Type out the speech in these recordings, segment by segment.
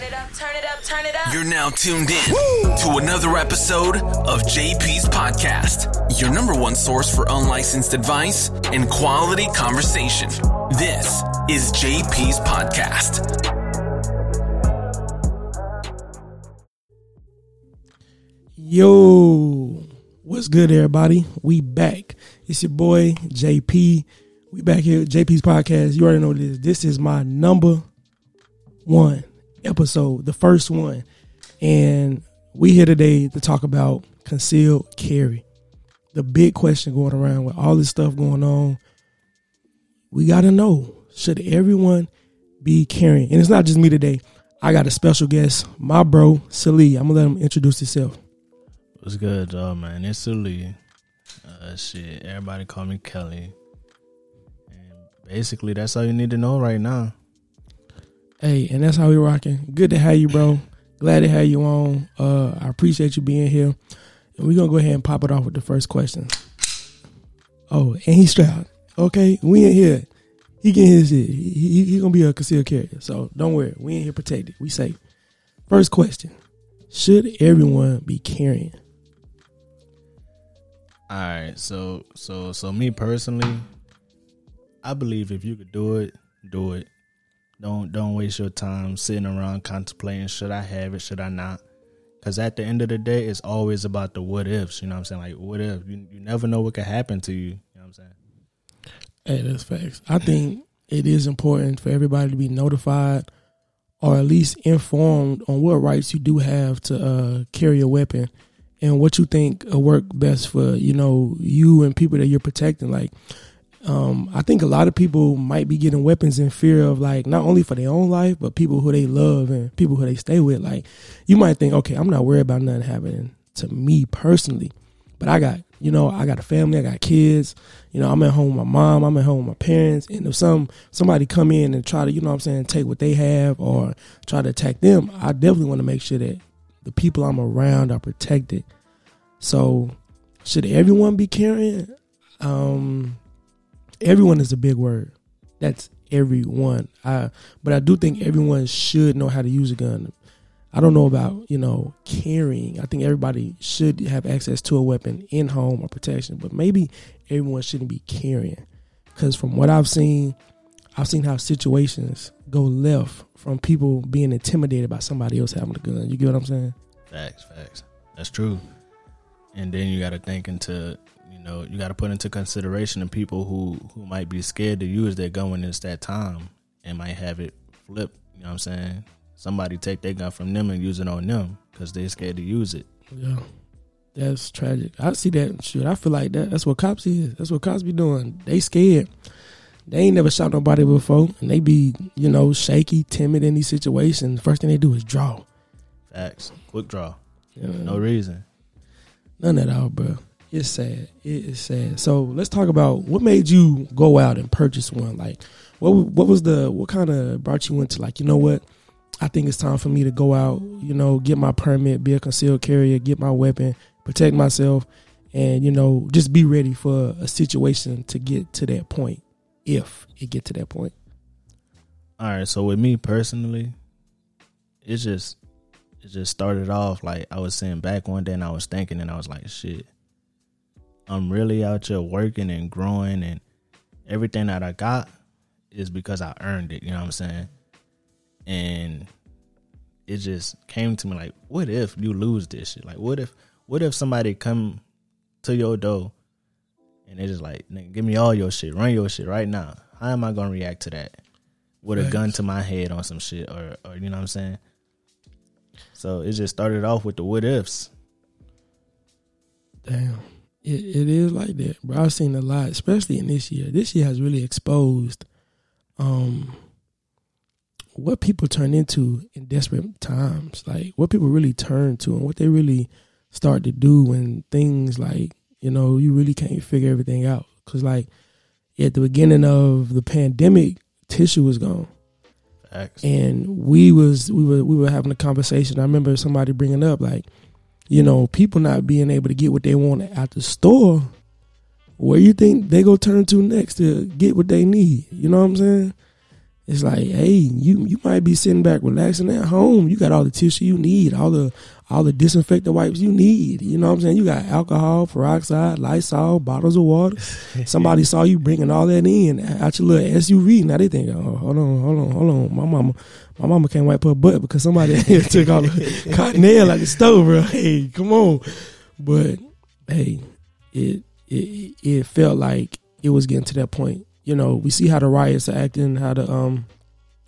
Turn it up, turn it up, turn it up. You're now tuned in to another episode of JP's Podcast, your number one source for unlicensed advice and quality conversation. This is JP's Podcast. Yo, what's good, everybody? We back. It's your boy JP. We back here, at JP's podcast. You already know this. This is my number one episode, the first one, and we here today to talk about concealed carry. The big question going around with all this stuff going on. We got to know: should everyone be carrying? And it's not just me today. I got a special guest, my bro Sali. I'm gonna let him introduce himself. What's good, man? It's Sully. Uh, shit, everybody call me Kelly. And basically, that's all you need to know right now. Hey, and that's how we rocking. Good to have you, bro. Glad to have you on. Uh, I appreciate you being here. And we're gonna go ahead and pop it off with the first question. Oh, and he's strapped. Okay, we in here. He getting his shit. He, he, he gonna be a concealed carrier. So don't worry. We in here protected. We safe. First question: Should everyone be carrying? All right, so so so me personally, I believe if you could do it, do it. Don't don't waste your time sitting around contemplating should I have it, should I not? Because at the end of the day, it's always about the what ifs. You know what I'm saying? Like what if you you never know what could happen to you. You know what I'm saying? Hey, that's facts. I think it is important for everybody to be notified or at least informed on what rights you do have to uh, carry a weapon and what you think will work best for you know you and people that you're protecting. Like, um, I think a lot of people might be getting weapons in fear of like not only for their own life but people who they love and people who they stay with. Like, you might think, okay, I'm not worried about nothing happening to me personally, but I got you know I got a family, I got kids. You know, I'm at home with my mom, I'm at home with my parents, and if some somebody come in and try to you know what I'm saying take what they have or try to attack them, I definitely want to make sure that the people I'm around are protected. So, should everyone be carrying? Um, everyone is a big word. That's everyone. I, but I do think everyone should know how to use a gun. I don't know about you know carrying. I think everybody should have access to a weapon in home or protection, but maybe everyone shouldn't be carrying. Because from what I've seen, I've seen how situations go left from people being intimidated by somebody else having a gun. You get what I'm saying? Facts, facts. That's true. And then you got to think into, know, you got to put into consideration the people who who might be scared to use their gun when it's that time and might have it flip. You know what I'm saying? Somebody take their gun from them and use it on them because they're scared to use it. Yeah, that's tragic. I see that shit. I feel like that. That's what cops is. That's what cops be doing. They scared. They ain't never shot nobody before, and they be you know shaky, timid in these situations. First thing they do is draw. Facts. Quick draw. Know? No reason. None at all, bro. It's sad. It is sad. So let's talk about what made you go out and purchase one. Like, what what was the what kind of brought you into like you know what? I think it's time for me to go out. You know, get my permit, be a concealed carrier, get my weapon, protect myself, and you know just be ready for a situation to get to that point if it get to that point. All right. So with me personally, it just it just started off like I was sitting back one day and I was thinking and I was like, shit, I'm really out here working and growing and everything that I got is because I earned it. You know what I'm saying? And it just came to me like, what if you lose this shit? Like, what if what if somebody come to your door and they just like, nigga, give me all your shit, run your shit right now. How am I gonna react to that? With a gun to my head on some shit, or or you know what I'm saying? So it just started off with the what ifs. Damn. It, it is like that, bro. I've seen a lot, especially in this year. This year has really exposed um what people turn into in desperate times. Like what people really turn to and what they really start to do when things like, you know, you really can't figure everything out. Cause like at the beginning of the pandemic, tissue was gone Facts. and we was we were we were having a conversation. I remember somebody bringing up like, you know, people not being able to get what they want at the store. Where you think they go turn to next to get what they need? You know what I'm saying? It's like, hey, you you might be sitting back relaxing at home. You got all the tissue you need, all the all the disinfectant wipes you need. You know what I'm saying? You got alcohol, peroxide, Lysol, bottles of water. Somebody saw you bringing all that in out your little SUV. Now they think, oh, hold on, hold on, hold on. My mama, my mama can't wipe her butt because somebody took all the cotton nail out the stove. Bro. Hey, come on. But hey, it it it felt like it was getting to that point you know, we see how the riots are acting, how the um,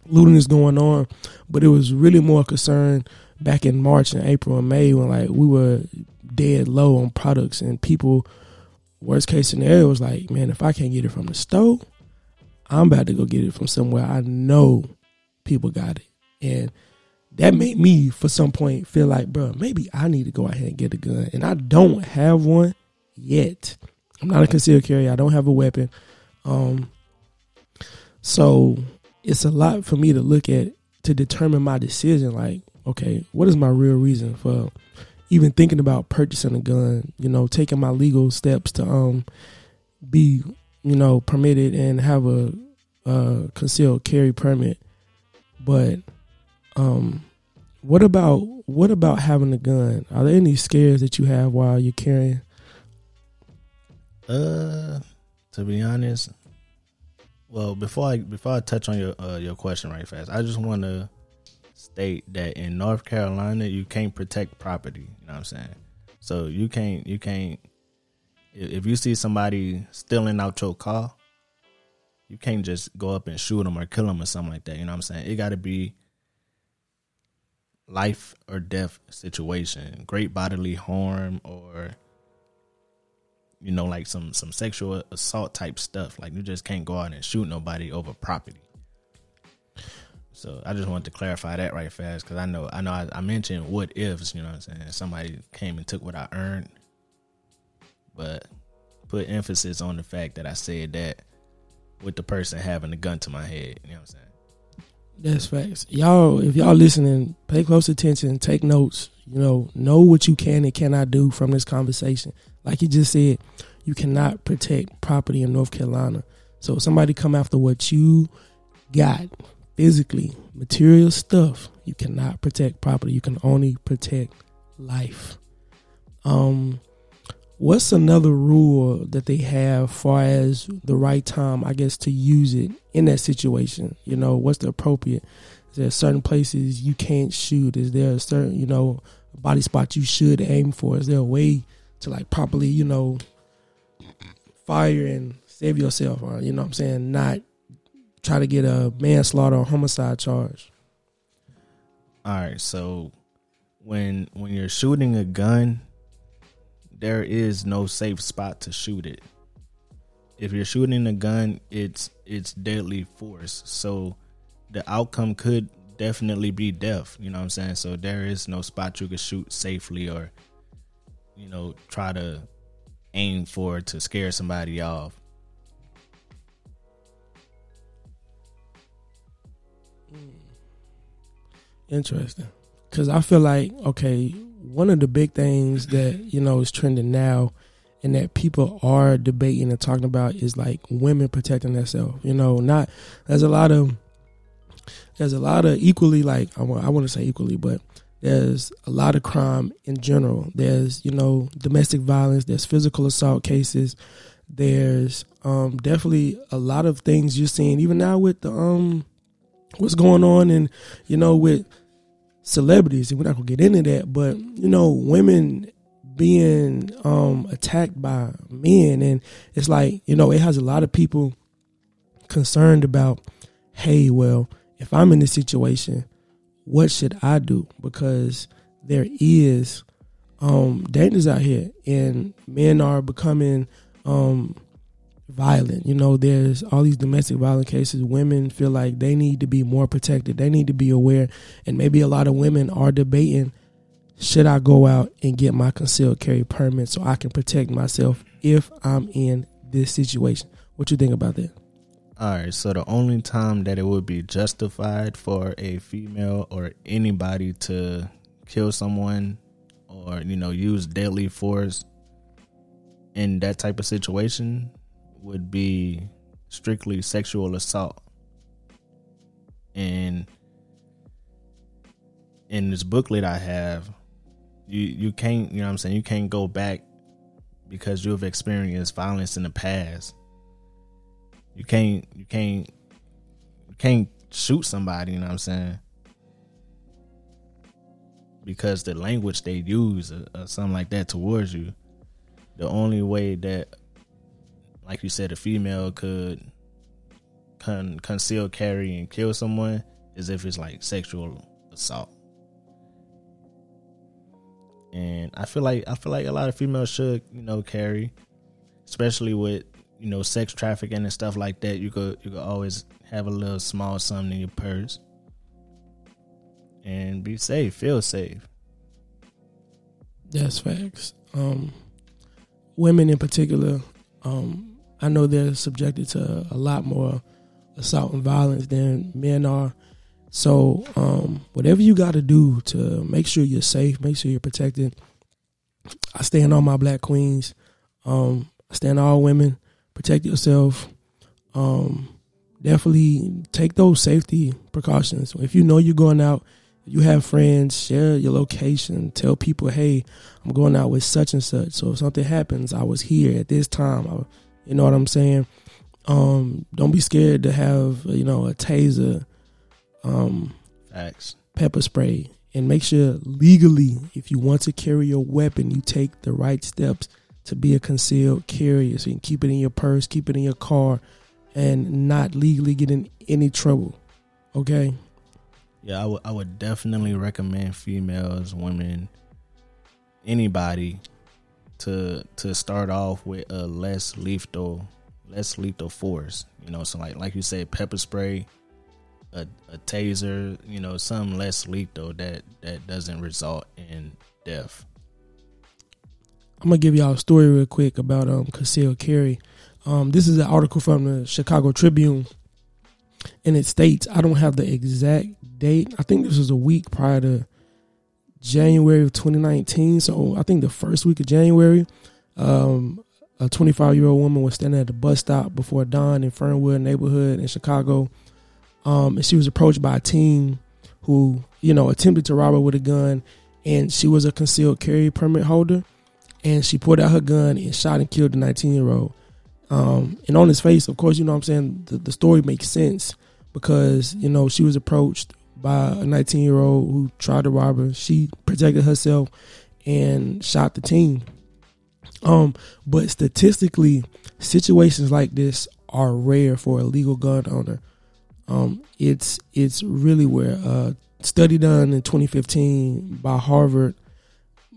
looting is going on, but it was really more concerned back in March and April and May when like we were dead low on products and people. Worst case scenario was like, man, if I can't get it from the store, I'm about to go get it from somewhere I know people got it, and that made me for some point feel like, bro, maybe I need to go ahead and get a gun, and I don't have one yet. I'm not a concealed carry. I don't have a weapon. Um, so it's a lot for me to look at to determine my decision. Like, okay, what is my real reason for even thinking about purchasing a gun? You know, taking my legal steps to um be you know permitted and have a, a concealed carry permit. But um, what about what about having a gun? Are there any scares that you have while you're carrying? Uh, to be honest, well, before I before I touch on your uh, your question right fast, I just want to state that in North Carolina you can't protect property. You know what I'm saying? So you can't you can't if you see somebody stealing out your car, you can't just go up and shoot them or kill them or something like that. You know what I'm saying? It got to be life or death situation, great bodily harm or you know, like some some sexual assault type stuff. Like you just can't go out and shoot nobody over property. So I just wanted to clarify that right fast because I know I know I, I, mentioned what ifs, you know what I'm saying? Somebody came and took what I earned, but put emphasis on the fact that I said that with the person having a gun to my head. You know what I'm saying? That's facts. Y'all, if y'all listening, pay close attention, take notes. You know, know what you can and cannot do from this conversation. Like you just said, you cannot protect property in North Carolina. So somebody come after what you got physically, material stuff, you cannot protect property. You can only protect life. Um what's another rule that they have far as the right time, I guess, to use it in that situation? You know, what's the appropriate? Is there certain places you can't shoot? Is there a certain, you know, body spot you should aim for? Is there a way to like properly, you know, fire and save yourself, or you know what I'm saying, not try to get a manslaughter or homicide charge. All right, so when when you're shooting a gun, there is no safe spot to shoot it. If you're shooting a gun, it's it's deadly force. So the outcome could definitely be death, you know what I'm saying? So there is no spot you can shoot safely or you know, try to aim for to scare somebody off. Hmm. Interesting. Because I feel like, okay, one of the big things that, you know, is trending now and that people are debating and talking about is like women protecting themselves. You know, not, there's a lot of, there's a lot of equally, like, I want, I want to say equally, but there's a lot of crime in general. There's, you know, domestic violence, there's physical assault cases. There's um, definitely a lot of things you're seeing even now with the um what's going on and you know with celebrities and we're not gonna get into that, but you know, women being um attacked by men and it's like, you know, it has a lot of people concerned about, hey, well, if I'm in this situation, what should I do? Because there is um, dangers out here, and men are becoming um, violent. You know, there's all these domestic violent cases. Women feel like they need to be more protected. They need to be aware, and maybe a lot of women are debating: should I go out and get my concealed carry permit so I can protect myself if I'm in this situation? What you think about that? All right, so the only time that it would be justified for a female or anybody to kill someone or you know use deadly force in that type of situation would be strictly sexual assault. And in this booklet I have, you you can't you know what I'm saying you can't go back because you have experienced violence in the past. You can't you can't you can't shoot somebody, you know what I'm saying? Because the language they use or, or something like that towards you. The only way that like you said a female could con- conceal carry and kill someone is if it's like sexual assault and I feel like I feel like a lot of females should you know carry, especially with you know sex trafficking and stuff like that. You could you could always have a little small sum in your purse and be safe, feel safe. That's facts. Um, women in particular, um, I know they're subjected to a lot more assault and violence than men are. So, um, whatever you got to do to make sure you're safe, make sure you're protected. I stand on my black queens. Um, I stand all women. Protect yourself. Um, definitely take those safety precautions. If you know you're going out, you have friends, share your location. Tell people, hey, I'm going out with such and such. So if something happens, I was here at this time. I, you know what I'm saying? Um, don't be scared to have, you know, a taser um, Facts. pepper spray, and make sure legally, if you want to carry your weapon, you take the right steps to be a concealed carrier. So you can keep it in your purse, keep it in your car, and not legally get in any trouble. Okay. Yeah, I would I would definitely recommend females, women, anybody to to start off with a less lethal less lethal force. You know, so like like you said, pepper spray, a, a taser, you know, something less lethal that that doesn't result in death. I'm gonna give y'all a story real quick about um concealed carry. Um, this is an article from the Chicago Tribune, and it states I don't have the exact date. I think this was a week prior to January of 2019. So I think the first week of January, um, a 25 year old woman was standing at the bus stop before dawn in Fernwood neighborhood in Chicago, um, and she was approached by a teen who you know attempted to rob her with a gun, and she was a concealed carry permit holder and she pulled out her gun and shot and killed the 19 year old. Um, and on his face, of course, you know what I'm saying, the, the story makes sense because, you know, she was approached by a 19 year old who tried to rob her. She protected herself and shot the teen. Um, but statistically, situations like this are rare for a legal gun owner. Um, it's it's really where a study done in 2015 by Harvard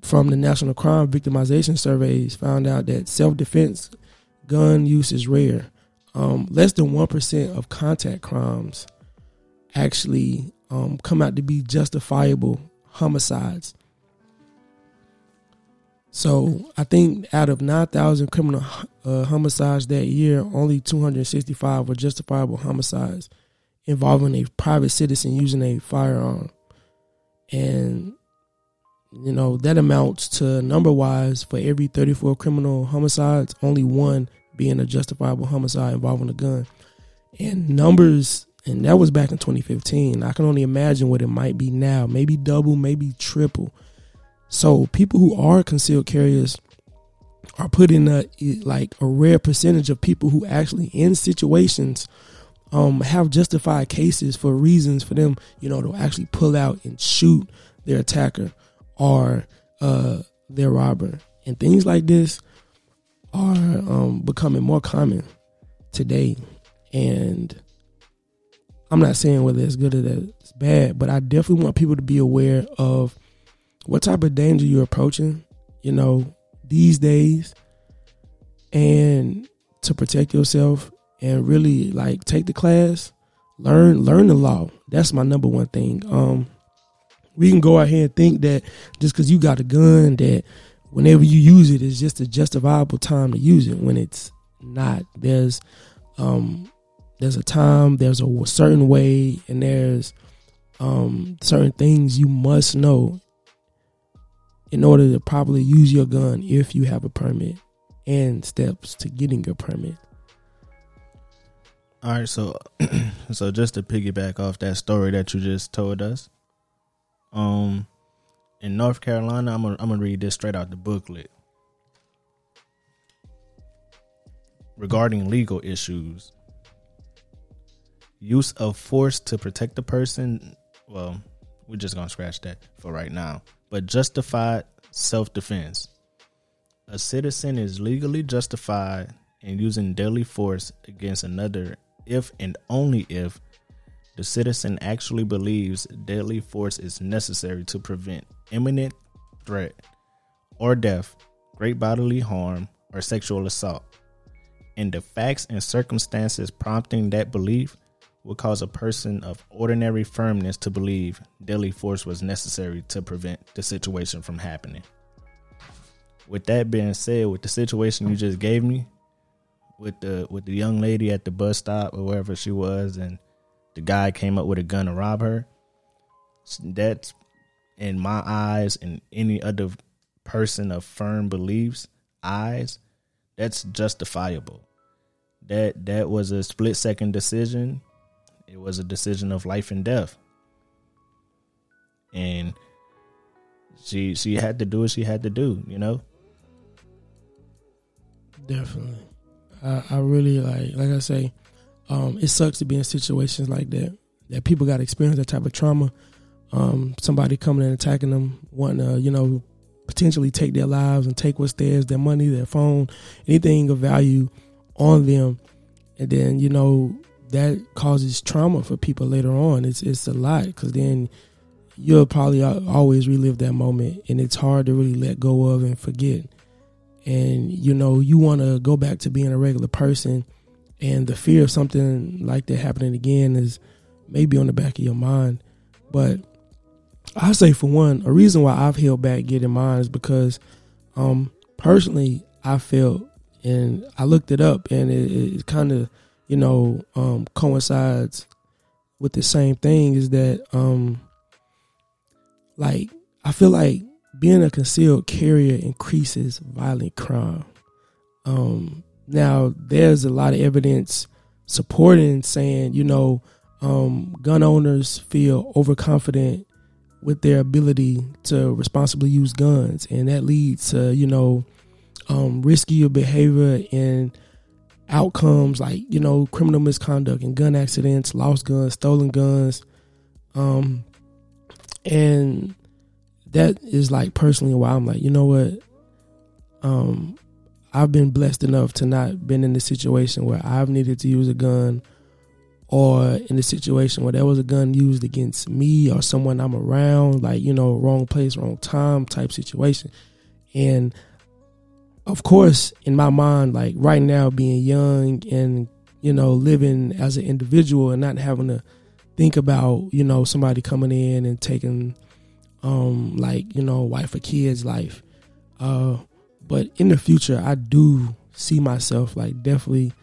from the National Crime Victimization Surveys found out that self defense gun use is rare. Um, less than 1% of contact crimes actually um, come out to be justifiable homicides. So I think out of 9,000 criminal uh, homicides that year, only 265 were justifiable homicides involving a private citizen using a firearm. And you know that amounts to number wise for every 34 criminal homicides only one being a justifiable homicide involving a gun and numbers and that was back in 2015 i can only imagine what it might be now maybe double maybe triple so people who are concealed carriers are put in a like a rare percentage of people who actually in situations um have justified cases for reasons for them you know to actually pull out and shoot their attacker or uh, their robber. And things like this are um, becoming more common today. And I'm not saying whether it's good or that it's bad, but I definitely want people to be aware of what type of danger you're approaching, you know, these days, and to protect yourself and really like take the class, learn learn the law. That's my number one thing. Um, we can go out here and think that just because you got a gun that whenever you use it is just a justifiable time to use it when it's not there's um there's a time there's a certain way and there's um certain things you must know in order to properly use your gun if you have a permit and steps to getting your permit All right, so so just to piggyback off that story that you just told us, um, in North Carolina, I'm gonna I'm gonna read this straight out the booklet regarding legal issues. Use of force to protect the person. Well, we're just gonna scratch that for right now. But justified self defense. A citizen is legally justified in using deadly force against another if and only if the citizen actually believes deadly force is necessary to prevent imminent threat or death, great bodily harm, or sexual assault. And the facts and circumstances prompting that belief would cause a person of ordinary firmness to believe deadly force was necessary to prevent the situation from happening. With that being said, with the situation you just gave me, with the with the young lady at the bus stop or wherever she was, and the guy came up with a gun to rob her. That's in my eyes and any other person of firm beliefs eyes. That's justifiable. That that was a split second decision. It was a decision of life and death. And she she had to do what she had to do, you know. Definitely. I, I really like like I say, um, it sucks to be in situations like that. That people got to experience that type of trauma. Um, somebody coming and attacking them, wanting to, you know, potentially take their lives and take what's theirs, their money, their phone, anything of value on them. And then, you know, that causes trauma for people later on. It's it's a lot because then you'll probably always relive that moment, and it's hard to really let go of and forget and you know you want to go back to being a regular person and the fear of something like that happening again is maybe on the back of your mind but i say for one a reason why i've held back getting mine is because um personally i felt and i looked it up and it, it kind of you know um coincides with the same thing is that um like i feel like being a concealed carrier increases violent crime. Um, now, there's a lot of evidence supporting saying, you know, um, gun owners feel overconfident with their ability to responsibly use guns, and that leads to, you know, um, riskier behavior and outcomes like, you know, criminal misconduct and gun accidents, lost guns, stolen guns. Um, and that is like personally why I'm like, you know what? Um, I've been blessed enough to not been in the situation where I've needed to use a gun or in a situation where there was a gun used against me or someone I'm around, like, you know, wrong place, wrong time type situation. And of course, in my mind, like right now, being young and, you know, living as an individual and not having to think about, you know, somebody coming in and taking um, like you know, wife or kids life. Uh, but in the future, I do see myself like definitely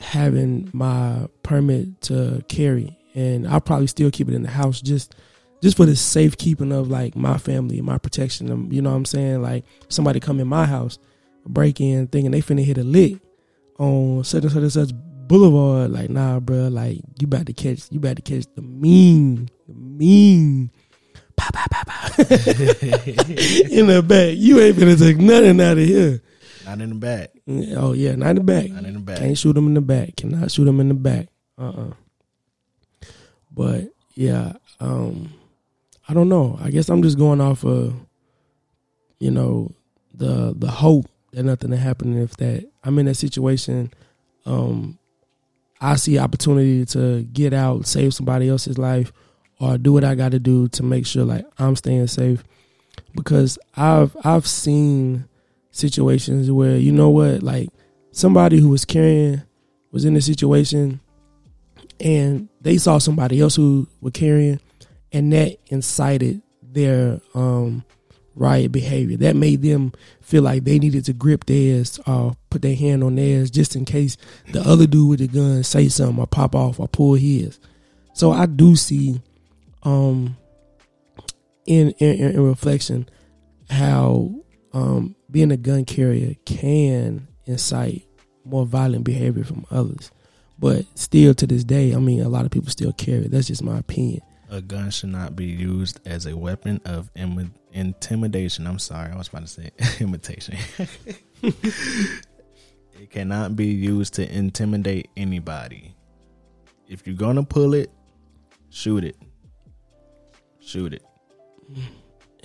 having my permit to carry, and I'll probably still keep it in the house just just for the safekeeping of like my family and my protection. You know what I'm saying? Like somebody come in my house, break in, thinking they finna hit a lick on such and such and such boulevard. Like nah, bro. Like you about to catch, you about to catch the mean, the mean Pow, pow, pow, pow. in the back. You ain't gonna take nothing out of here. Not in the back. Oh yeah, not in the back. Not in the back. Can't shoot them in the back. Cannot shoot them in the back. Uh uh-uh. uh But yeah, um, I don't know. I guess I'm just going off of, you know, the the hope that nothing to happen. If that I'm in that situation, um, I see opportunity to get out, save somebody else's life, or do what I got to do to make sure like I'm staying safe because I've I've seen situations where you know what like somebody who was carrying was in a situation and they saw somebody else who were carrying and that incited their um riot behavior that made them feel like they needed to grip theirs or put their hand on theirs just in case the other dude with the gun say something or pop off or pull his so i do see um in in, in reflection how um being a gun carrier can incite more violent behavior from others. But still, to this day, I mean, a lot of people still carry. That's just my opinion. A gun should not be used as a weapon of Im- intimidation. I'm sorry, I was about to say imitation. it cannot be used to intimidate anybody. If you're gonna pull it, shoot it. Shoot it.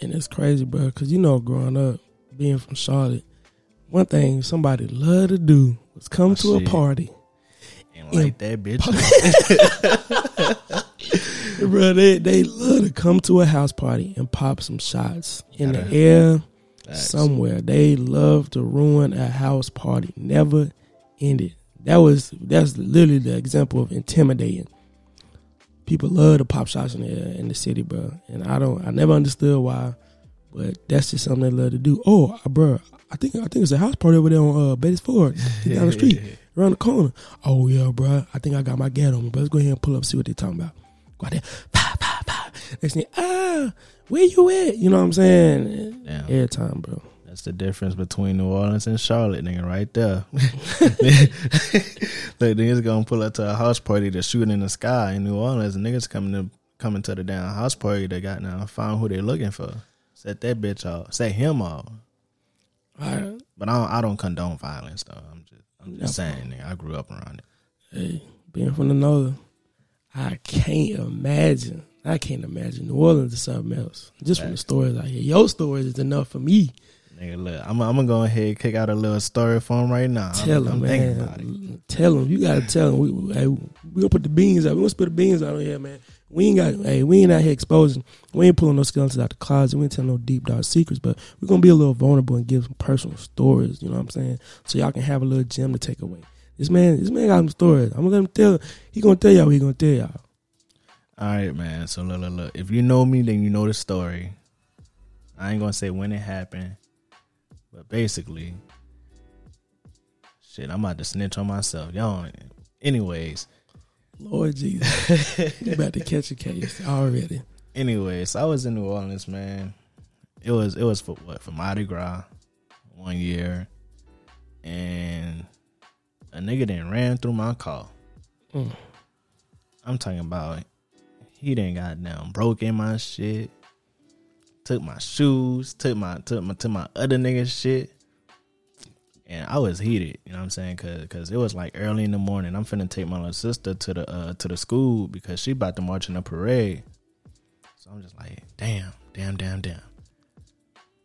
And it's crazy, bro, because you know, growing up, being from Charlotte, one thing somebody loved to do was come Oh, to shit. a party. And light that bitch. bro, they, they love to come to a house party and pop some shots in the air Facts. somewhere. They love to ruin a house party. Never ended. That was that's literally the example of intimidating. People love to pop shots in the air in the city, bro. And I don't I never understood why. But that's just something they love to do. Oh, bro, I think I think it's a house party over there on uh, Beatties Ford, down the street, around the corner. Oh yeah, bro, I think I got my gat on me. But let's go ahead and pull up, see what they're talking about. Go out there, pa pa pa. Next thing, ah, where you at? You know what I'm saying? Every time, bro. That's the difference between New Orleans and Charlotte, nigga, right there. Look, niggas gonna pull up to a house party to shoot in the sky in New Orleans, and niggas coming to coming to the damn house party. They got now find who they looking for. Set that bitch off. Set him off. But I don't, I don't condone violence though. I'm just I'm just saying, nigga. I grew up around it. hey, being from the northern, I can't imagine. I can't imagine New Orleans is something else. Just from the Facts. stories I hear, your stories is enough for me. Nigga, look, I'm I'm gonna go ahead and kick out a little story for him right now. Tell I'm, them, I'm thinking about it. man. Tell them. You gotta tell them. We, we, hey, we gonna put the beans out. We gonna spit the beans out on here, man. We ain't got. Hey, we ain't out here exposing. We ain't pulling no skeletons out the closet. We ain't telling no deep dark secrets. But we're gonna be a little vulnerable and give some personal stories. You know what I'm saying? So y'all can have a little gem to take away. This man, this man got some stories. I'm gonna let him tell. He gonna tell y'all. What he gonna tell y'all. All right, man. So look, look, look. If you know me, then you know the story. I ain't gonna say when it happened, but basically, shit, I'm about to snitch on myself, y'all. Anyways, Lord Jesus, you about to catch a case already. anyways, I was in New Orleans, man. It was it was for what for Mardi Gras one year, and a nigga then ran through my car. Mm. I'm talking about he didn't got down broke in my shit, took my shoes, took my took my to my other nigga shit. And I was heated, you know what I'm saying? Cause, Cause it was like early in the morning. I'm finna take my little sister to the uh to the school because she about to march in a parade. So I'm just like, damn, damn, damn, damn.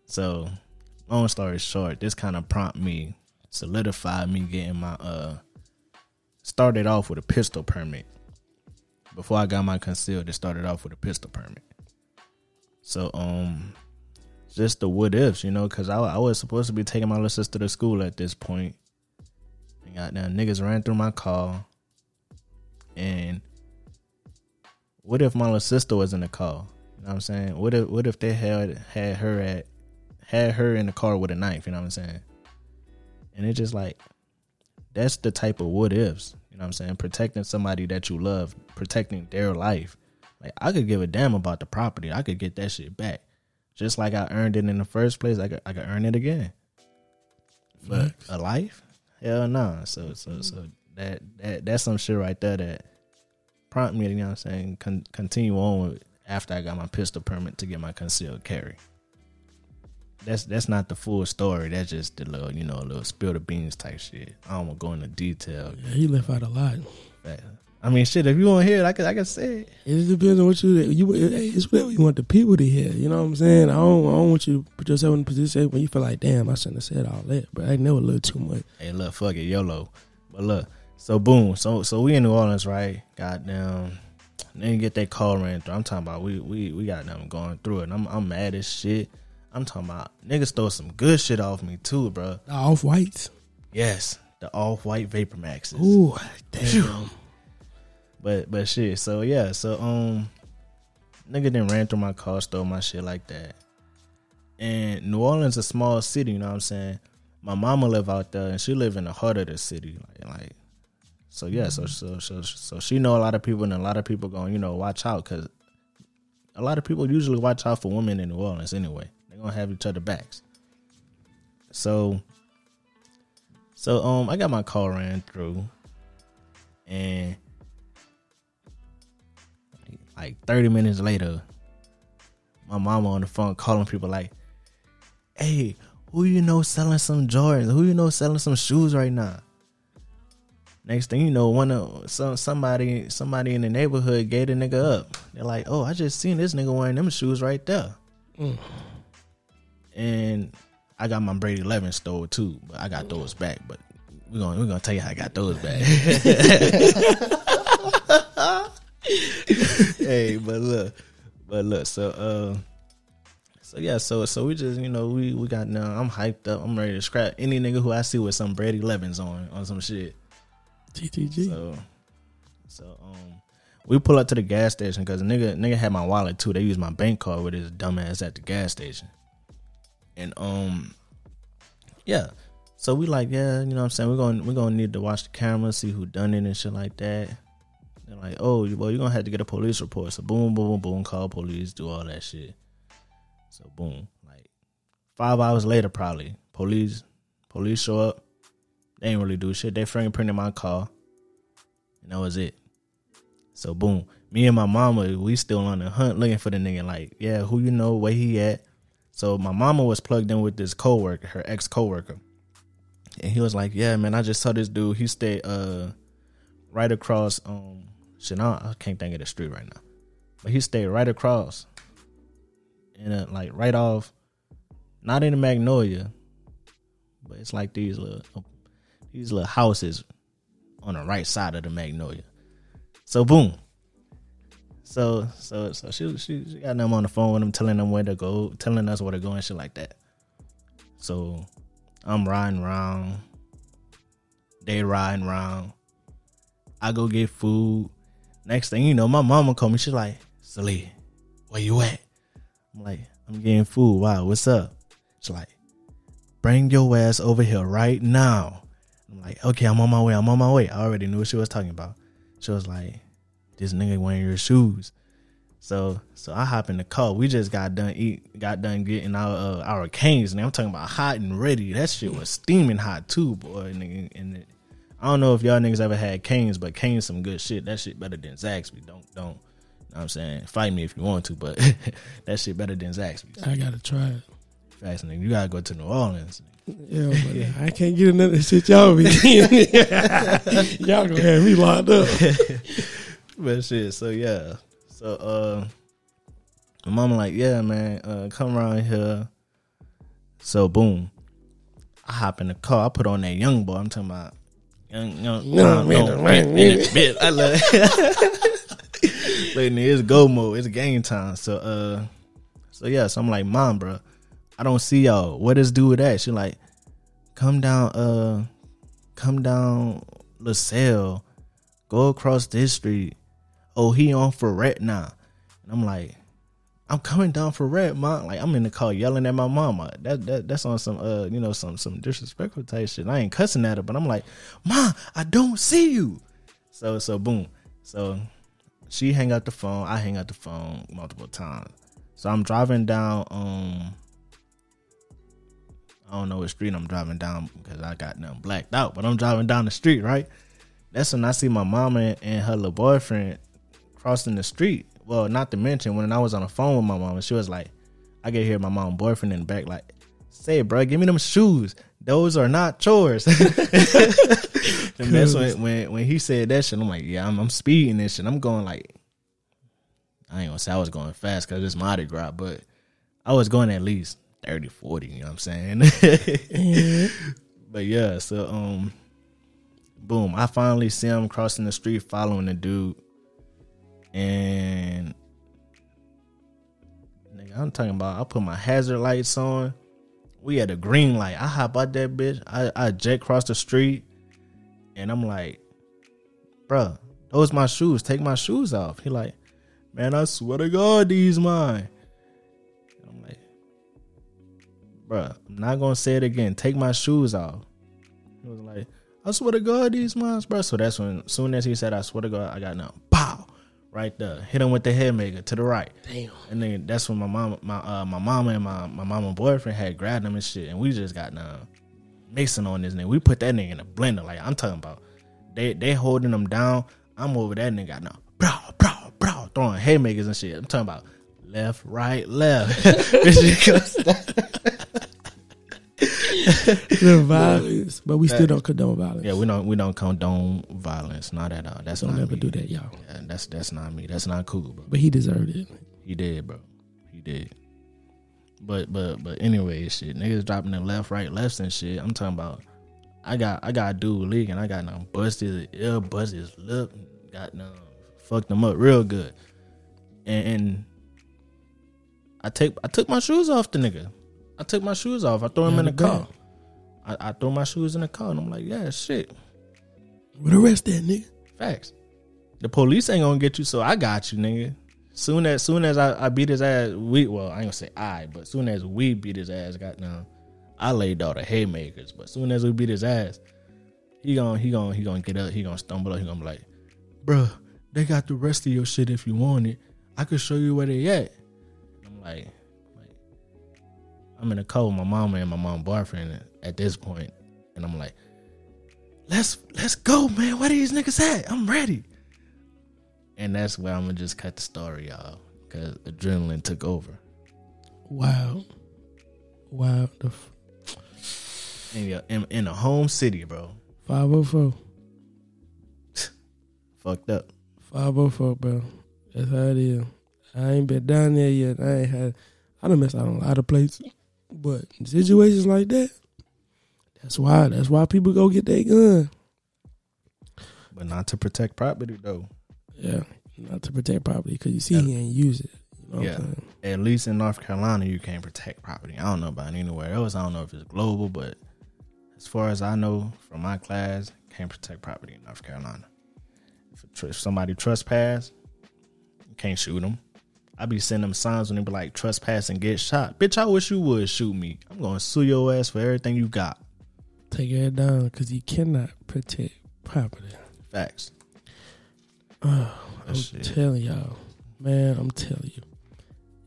So, long story short, this kind of prompt me, solidified me getting my uh started off with a pistol permit. Before I got my concealed, it started off with a pistol permit. So um just the what ifs, you know, because I, I was supposed to be taking my little sister to school at this point. And goddamn niggas ran through my car. And what if my little sister was in the car? You know what I'm saying? What if what if they had had her at had her in the car with a knife, you know what I'm saying? And it's just like that's the type of what ifs. You know what I'm saying? Protecting somebody that you love, protecting their life. Like I could give a damn about the property. I could get that shit back. Just like I earned it in the first place, I could I could earn it again. But a life? Hell no. So so so that that that's some shit right there that prompt me, you know what I'm saying, con- continue on with after I got my pistol permit to get my concealed carry. That's that's not the full story. That's just the little, you know, a little spill the beans type shit. I don't want to go into detail. Yeah, he left out a lot. I mean, shit. If you want to hear it, I can I can say it. It depends on what you you. It's whatever you want the people to hear. You know what I'm saying? I don't. I don't want you to put yourself in a position when you feel like, damn, I shouldn't have said all that. But I know a little too much. Hey, look, fuck it, YOLO. But look, so boom, so so we in New Orleans, right? Goddamn, then get that call ran through. I'm talking about we we we got them going through it. And I'm I'm mad as shit. I'm talking about niggas stole some good shit off me too, bro. The off whites. Yes, the off white Vapor Maxes. Ooh, damn. But but shit, so yeah, so um nigga then ran through my car, stole my shit like that. And New Orleans a small city, you know what I'm saying? My mama live out there and she live in the heart of the city. Like like so yeah, so so so so she know a lot of people and a lot of people going, you know, watch out cuz a lot of people usually watch out for women in New Orleans anyway. They're to have each other backs. So so um I got my car ran through And like 30 minutes later, my mama on the phone calling people like, hey, who you know selling some Jordans? Who you know selling some shoes right now? Next thing you know, one of some somebody somebody in the neighborhood gave the nigga up. They're like, "Oh, I just seen this nigga wearing them shoes right there." Mm. And I got my Brady Eleven stole too, but I got those back. But we're gonna we're gonna tell you how I got those back. hey, but look, but look, so uh so yeah, so so we just you know we we got now. I'm hyped up. I'm ready to scrap any nigga who I see with some Bred Elevens on on some shit. GTG. So so um we pull up to the gas station because nigga nigga had my wallet too. They used my bank card with his dumbass at the gas station, and um yeah. So we like yeah, you know what I'm saying. We're gonna we're gonna need to watch the camera, see who done it and shit like that. They're like, oh, well, you're gonna have to get a police report. So boom, boom, boom, call police, do all that shit. So boom, like five hours later, probably police police show up. They ain't really do shit. They fingerprinted my car, and that was it. So boom, me and my mama, we still on the hunt looking for the nigga. Like, yeah, who you know, where he at? So my mama was plugged in with this coworker, her ex coworker, and he was like, yeah, man, I just saw this dude. He stayed uh right across um shit. I can't think of the street right now, but he stayed right across and a like right off, not in the Magnolia, but it's like these little these little houses on the right side of the Magnolia. So boom. So so so she she, she got them on the phone with them, telling them where to go, telling us where to go and shit like that. So I'm riding around. They riding around. I go get food. Next thing you know, my mama called me. She's like, Salih, where you at? I'm like, I'm getting food. Wow, what's up? She's like, bring your ass over here right now. I'm like, okay, I'm on my way. I'm on my way. I already knew what she was talking about. She was like, this nigga wearing your shoes. So so I hop in the car. We just got done eat, got done getting our uh, our Cane's. And I'm talking about hot and ready. That shit was steaming hot too, boy. And, and it, I don't know if y'all niggas ever had Cane's, but canes some good shit. That shit better than Zaxby. Don't don't know what I'm saying? Fight me if you want to, but that shit better than Zaxby's. I gotta try it. Fascinating. You gotta go to New Orleans. Yeah, but I can't get another shit y'all be Y'all gonna have me locked up. But shit, so yeah. So uh my mama like, yeah, man, uh, come around here. So boom. I hop in the car, I put on that young boy. I'm talking about young young no, man, no, man, man, man, I love But it's go mode. It's game time. So uh, so yeah. So I'm like, mom, bro, I don't see y'all. What is do with that? She like, come down. Uh, come down LaSalle. Go across this street. Oh, he on Freret now. And I'm like, I'm coming down Freret, mom. Like I'm in the car yelling at my mama. That that that's on some uh you know some some disrespectful type shit. I ain't cussing at her, but I'm like, Ma, I don't see you. So so boom. So she hang up the phone. I hang up the phone multiple times. So I'm driving down. Um, I don't know what street I'm driving down because I got nothing blacked out. But I'm driving down the street, right? That's when I see my mama and her little boyfriend crossing the street. Well, not to mention when I was on the phone with my mama, she was like, I get hear my mom boyfriend in the back like, "Say, bro, give me them shoes. Those are not chores." and that's when, when when he said that shit. I'm like, yeah, I'm, I'm speeding this shit. I'm going like, I ain't gonna say I was going fast because it's Mardi Gras, but I was going at least 30, 40, You know what I'm saying? mm-hmm. But yeah, so um, boom, I finally see him crossing the street, following the dude, and nigga, I'm talking about. I put my hazard lights on. We had a green light. I hop out that bitch. I, I jet cross the street and I'm like, bruh, those my shoes. Take my shoes off. He like, man, I swear to God, these mine. I'm like, bruh, I'm not gonna say it again. Take my shoes off. He was like, I swear to God, these mine, bruh. So that's when, as soon as he said, I swear to God, I got now. Right there. Hit him with the head maker to the right. Damn. And then that's when my mom, my uh, my mama and my my mama boyfriend had grabbed him and shit, and we just got now mixing on this nigga. We put that nigga in a blender. Like I'm talking about They they holding them down. I'm over that nigga now. Bro, bro, bro, throwing haymakers and shit. I'm talking about left, right, left. This shit goes- the violence, but we still don't condone violence. yeah, we don't we don't condone violence. Not at all. That's don't ever me. do that, y'all. Yeah, that's that's not me. That's not cool, bro. But he deserved it. He did, bro. He did. But but but anyway, shit, niggas dropping the left, right, lefts and shit. I'm talking about. I got I got a dude league and I got them busted his ear, busted his lip, got them fucked him up real good. And, and I take I took my shoes off the nigga. I took my shoes off. I threw them in the car. I, I threw my shoes in the car and I'm like, yeah, shit. But arrest that nigga. Facts. The police ain't gonna get you, so I got you, nigga. Soon as soon as I, I beat his ass, we well, I ain't gonna say I, but soon as we beat his ass, got now, I laid all the haymakers. But soon as we beat his ass, he gon' he gon' he gonna get up, he gonna stumble up, he gonna be like, Bruh, they got the rest of your shit if you want it. I could show you where they at. I'm like I'm in a car with my mama and my mom boyfriend at this point, and I'm like, let's let's go, man. Where these niggas at? I'm ready. And that's where I'm gonna just cut the story, y'all, because adrenaline took over. Wow. Wow. The f- In, your, in in a home city, bro, 504. fucked up. 504, bro. That's how it is. I ain't been down there yet. I ain't had, I done missed out on a lot of places. But in situations like that, that's why, that's why people go get their gun. But not to protect property though. Yeah. Not to protect property because you see he ain't use it. You know Yeah. At least in North Carolina, you can't protect property. I don't know about anywhere else. I don't know if it's global, but as far as I know from my class, can't protect property in North Carolina. If, if somebody trespass, you can't shoot them. I be sending them signs when they be like trespass and get shot. Bitch, I wish you would shoot me. I'm gonna sue your ass for everything you got. Take it down because you cannot protect property. Facts. Oh, I'm shit. telling y'all, man. I'm telling you,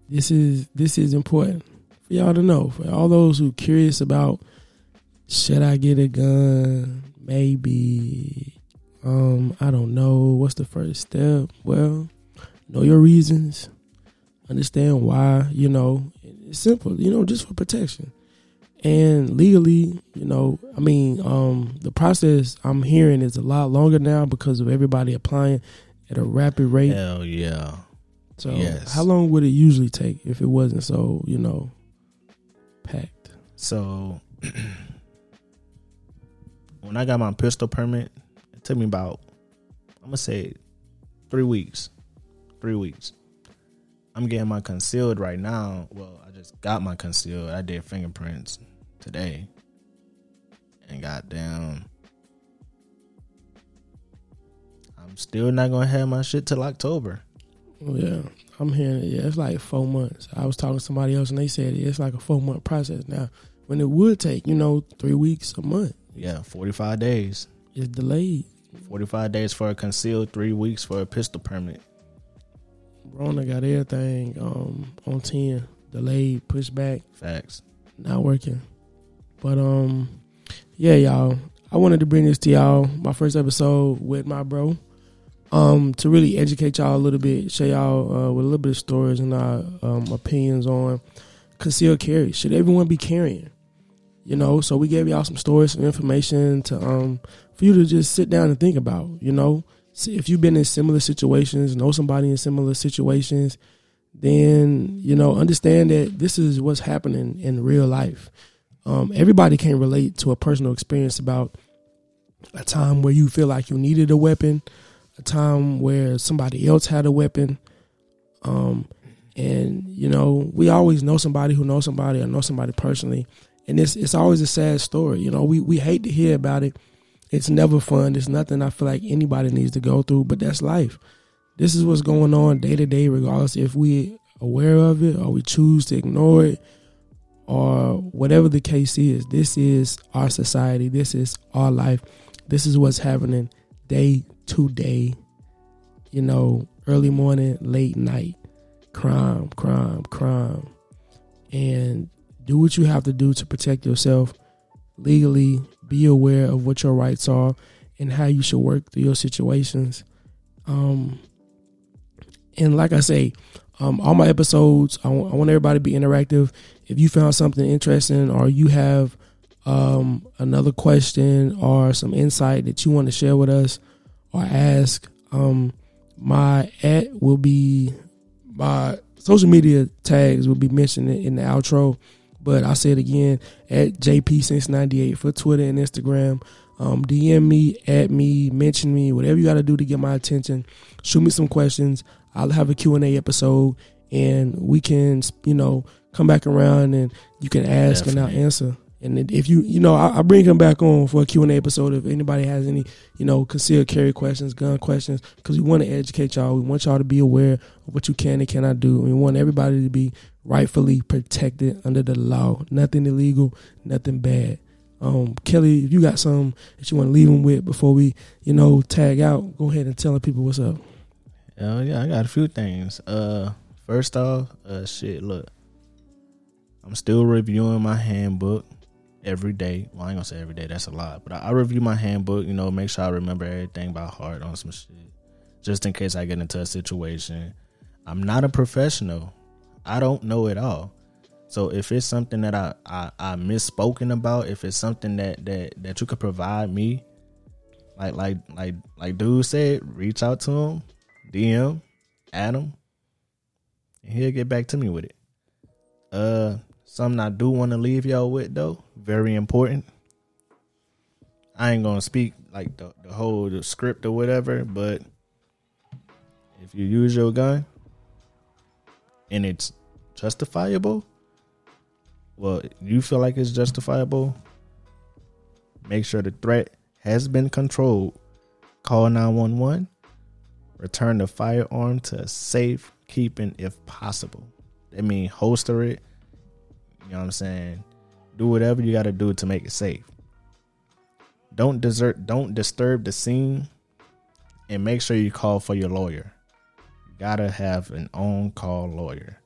this is this is important for y'all to know. For all those who curious about, should I get a gun? Maybe. Um, I don't know. What's the first step? Well, know your reasons. Understand why. You know, it's simple. You know, just for protection. And legally, you know, I mean, um, the process I'm hearing is a lot longer now because of everybody applying at a rapid rate. Hell yeah. So, yes. how long would it usually take if it wasn't so, you know, packed? So when I got my pistol permit, it took me about I'm gonna say three weeks. Three weeks. I'm getting my concealed right now. Well, I just got my concealed. I did fingerprints today. And goddamn I'm still not gonna have my shit till October. Oh, yeah, I'm hearing it. Yeah, it's like four months. I was talking to somebody else and they said it's like a four month process now. When it would take, you know, three weeks, a month, Yeah, 45 days. it's delayed. 45 days for a concealed, three weeks for a pistol permit. Rona got everything um, on ten, delayed, pushed back, Facts. not working. But um, yeah, y'all. I wanted to bring this to y'all, my first episode with my bro, um, to really educate y'all a little bit, show y'all uh, with a little bit of stories and our um, opinions on concealed carry. Should everyone be carrying? You know, so we gave y'all some stories, some information to um for you to just sit down and think about. You know, see if you've been in similar situations, know somebody in similar situations, then you know understand that this is what's happening in real life. Um, everybody can relate to a personal experience about a time where you feel like you needed a weapon, a time where somebody else had a weapon. Um, and you know, we always know somebody who knows somebody or know somebody personally, and it's it's always a sad story. You know, we we hate to hear about it. It's never fun. It's nothing I feel like anybody needs to go through, but that's life. This is what's going on day to day, regardless if we are aware of it or we choose to ignore it or whatever the case is. This is our society. This is our life. This is what's happening day to day. You know, early morning, late night, crime, crime, crime. And do what you have to do to protect yourself legally. Be aware of what your rights are and how you should work through your situations. Um, and like I say, um, all my episodes, I want, want everybody to be interactive. If you found something interesting or you have um, another question or some insight that you want to share with us or ask, um, my at will be my social media tags will be mentioned in the outro. But I'll say it again at JP since 98 for Twitter and Instagram. Um, DM me, at me, mention me, whatever you got to do to get my attention. Shoot me some questions. I'll have a Q&A episode and we can, you know, come back around and you can ask Definitely. and I'll answer. And if you, you know, I, I bring him back on for a Q&A episode if anybody has any, you know, concealed carry questions, gun questions, because we want to educate y'all. We want y'all to be aware of what you can and cannot do. We want everybody to be rightfully protected under the law. Nothing illegal, nothing bad. Um, Kelly, if you got something that you want to leave them with before we, you know, tag out, go ahead and tell people what's up. Uh, yeah, I got a few things. Uh, first off, uh, shit, look, I'm still reviewing my handbook every day. Well, I ain't gonna say every day. That's a lot, but I, I review my handbook. You know, make sure I remember everything by heart on some shit, just in case I get into a situation. I'm not a professional. I don't know it all. So if it's something that I, I, I misspoken about, if it's something that, that, that you could provide me, like like like like dude said, reach out to him, DM, Adam, and he'll get back to me with it. Uh something I do want to leave y'all with though, very important. I ain't gonna speak like the, the whole the script or whatever, but if you use your gun and it's justifiable, well, you feel like it's justifiable, make sure the threat has been controlled. Call 911. Return the firearm to safe keeping if possible. That mean, holster it. You know what I'm saying? Do whatever you got to do to make it safe. Don't desert. Don't disturb the scene, and make sure you call for your lawyer. You gotta have an on-call lawyer.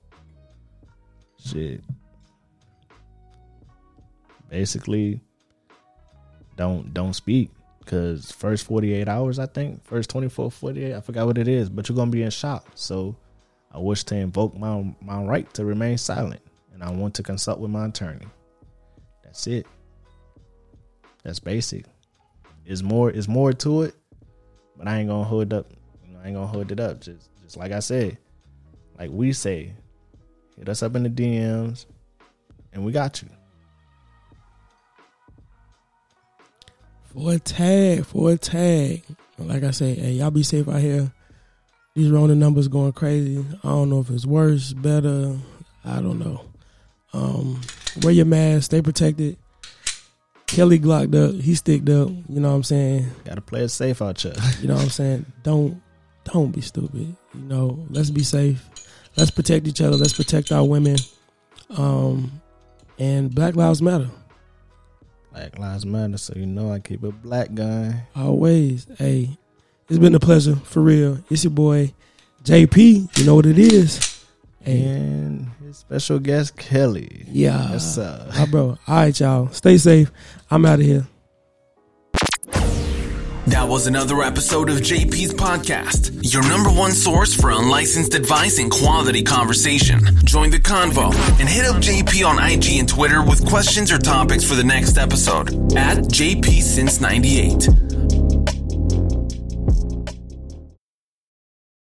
Shit. Basically don't don't speak. Because first 48 hours i think first 24 48 i forgot what it is but you're gonna be in shock. So i wish to invoke my my right to remain silent and i want to consult with my attorney. That's it. That's basic. Is more is more to it but i ain't gonna hold up i ain't gonna hold it up. Just just like i said like we say hit us up in the dms and we got you for a tag, for a tag. Like I say, hey, y'all be safe out here. These Rona numbers going crazy. I don't know if it's worse, better. I don't know. Um, wear your mask, stay protected. Kelly glocked up, he sticked up. You know what I'm saying? Got to play it safe out here. you know what I'm saying? Don't don't be stupid. You know, let's be safe. Let's protect each other. Let's protect our women. Um, and Black Lives Matter. Black Lives Matter, so you know I keep a black guy. Always. Hey, it's been a pleasure, for real. It's your boy, JP. You know what it is. And his special guest, Kelly. Yeah. Yes, sir. My bro. All right, y'all. Stay safe. I'm out of here. That was another episode of JP's podcast, your number one source for unlicensed advice and quality conversation. Join the convo and hit up JP on IG and Twitter with questions or topics for the next episode at JP Since 98.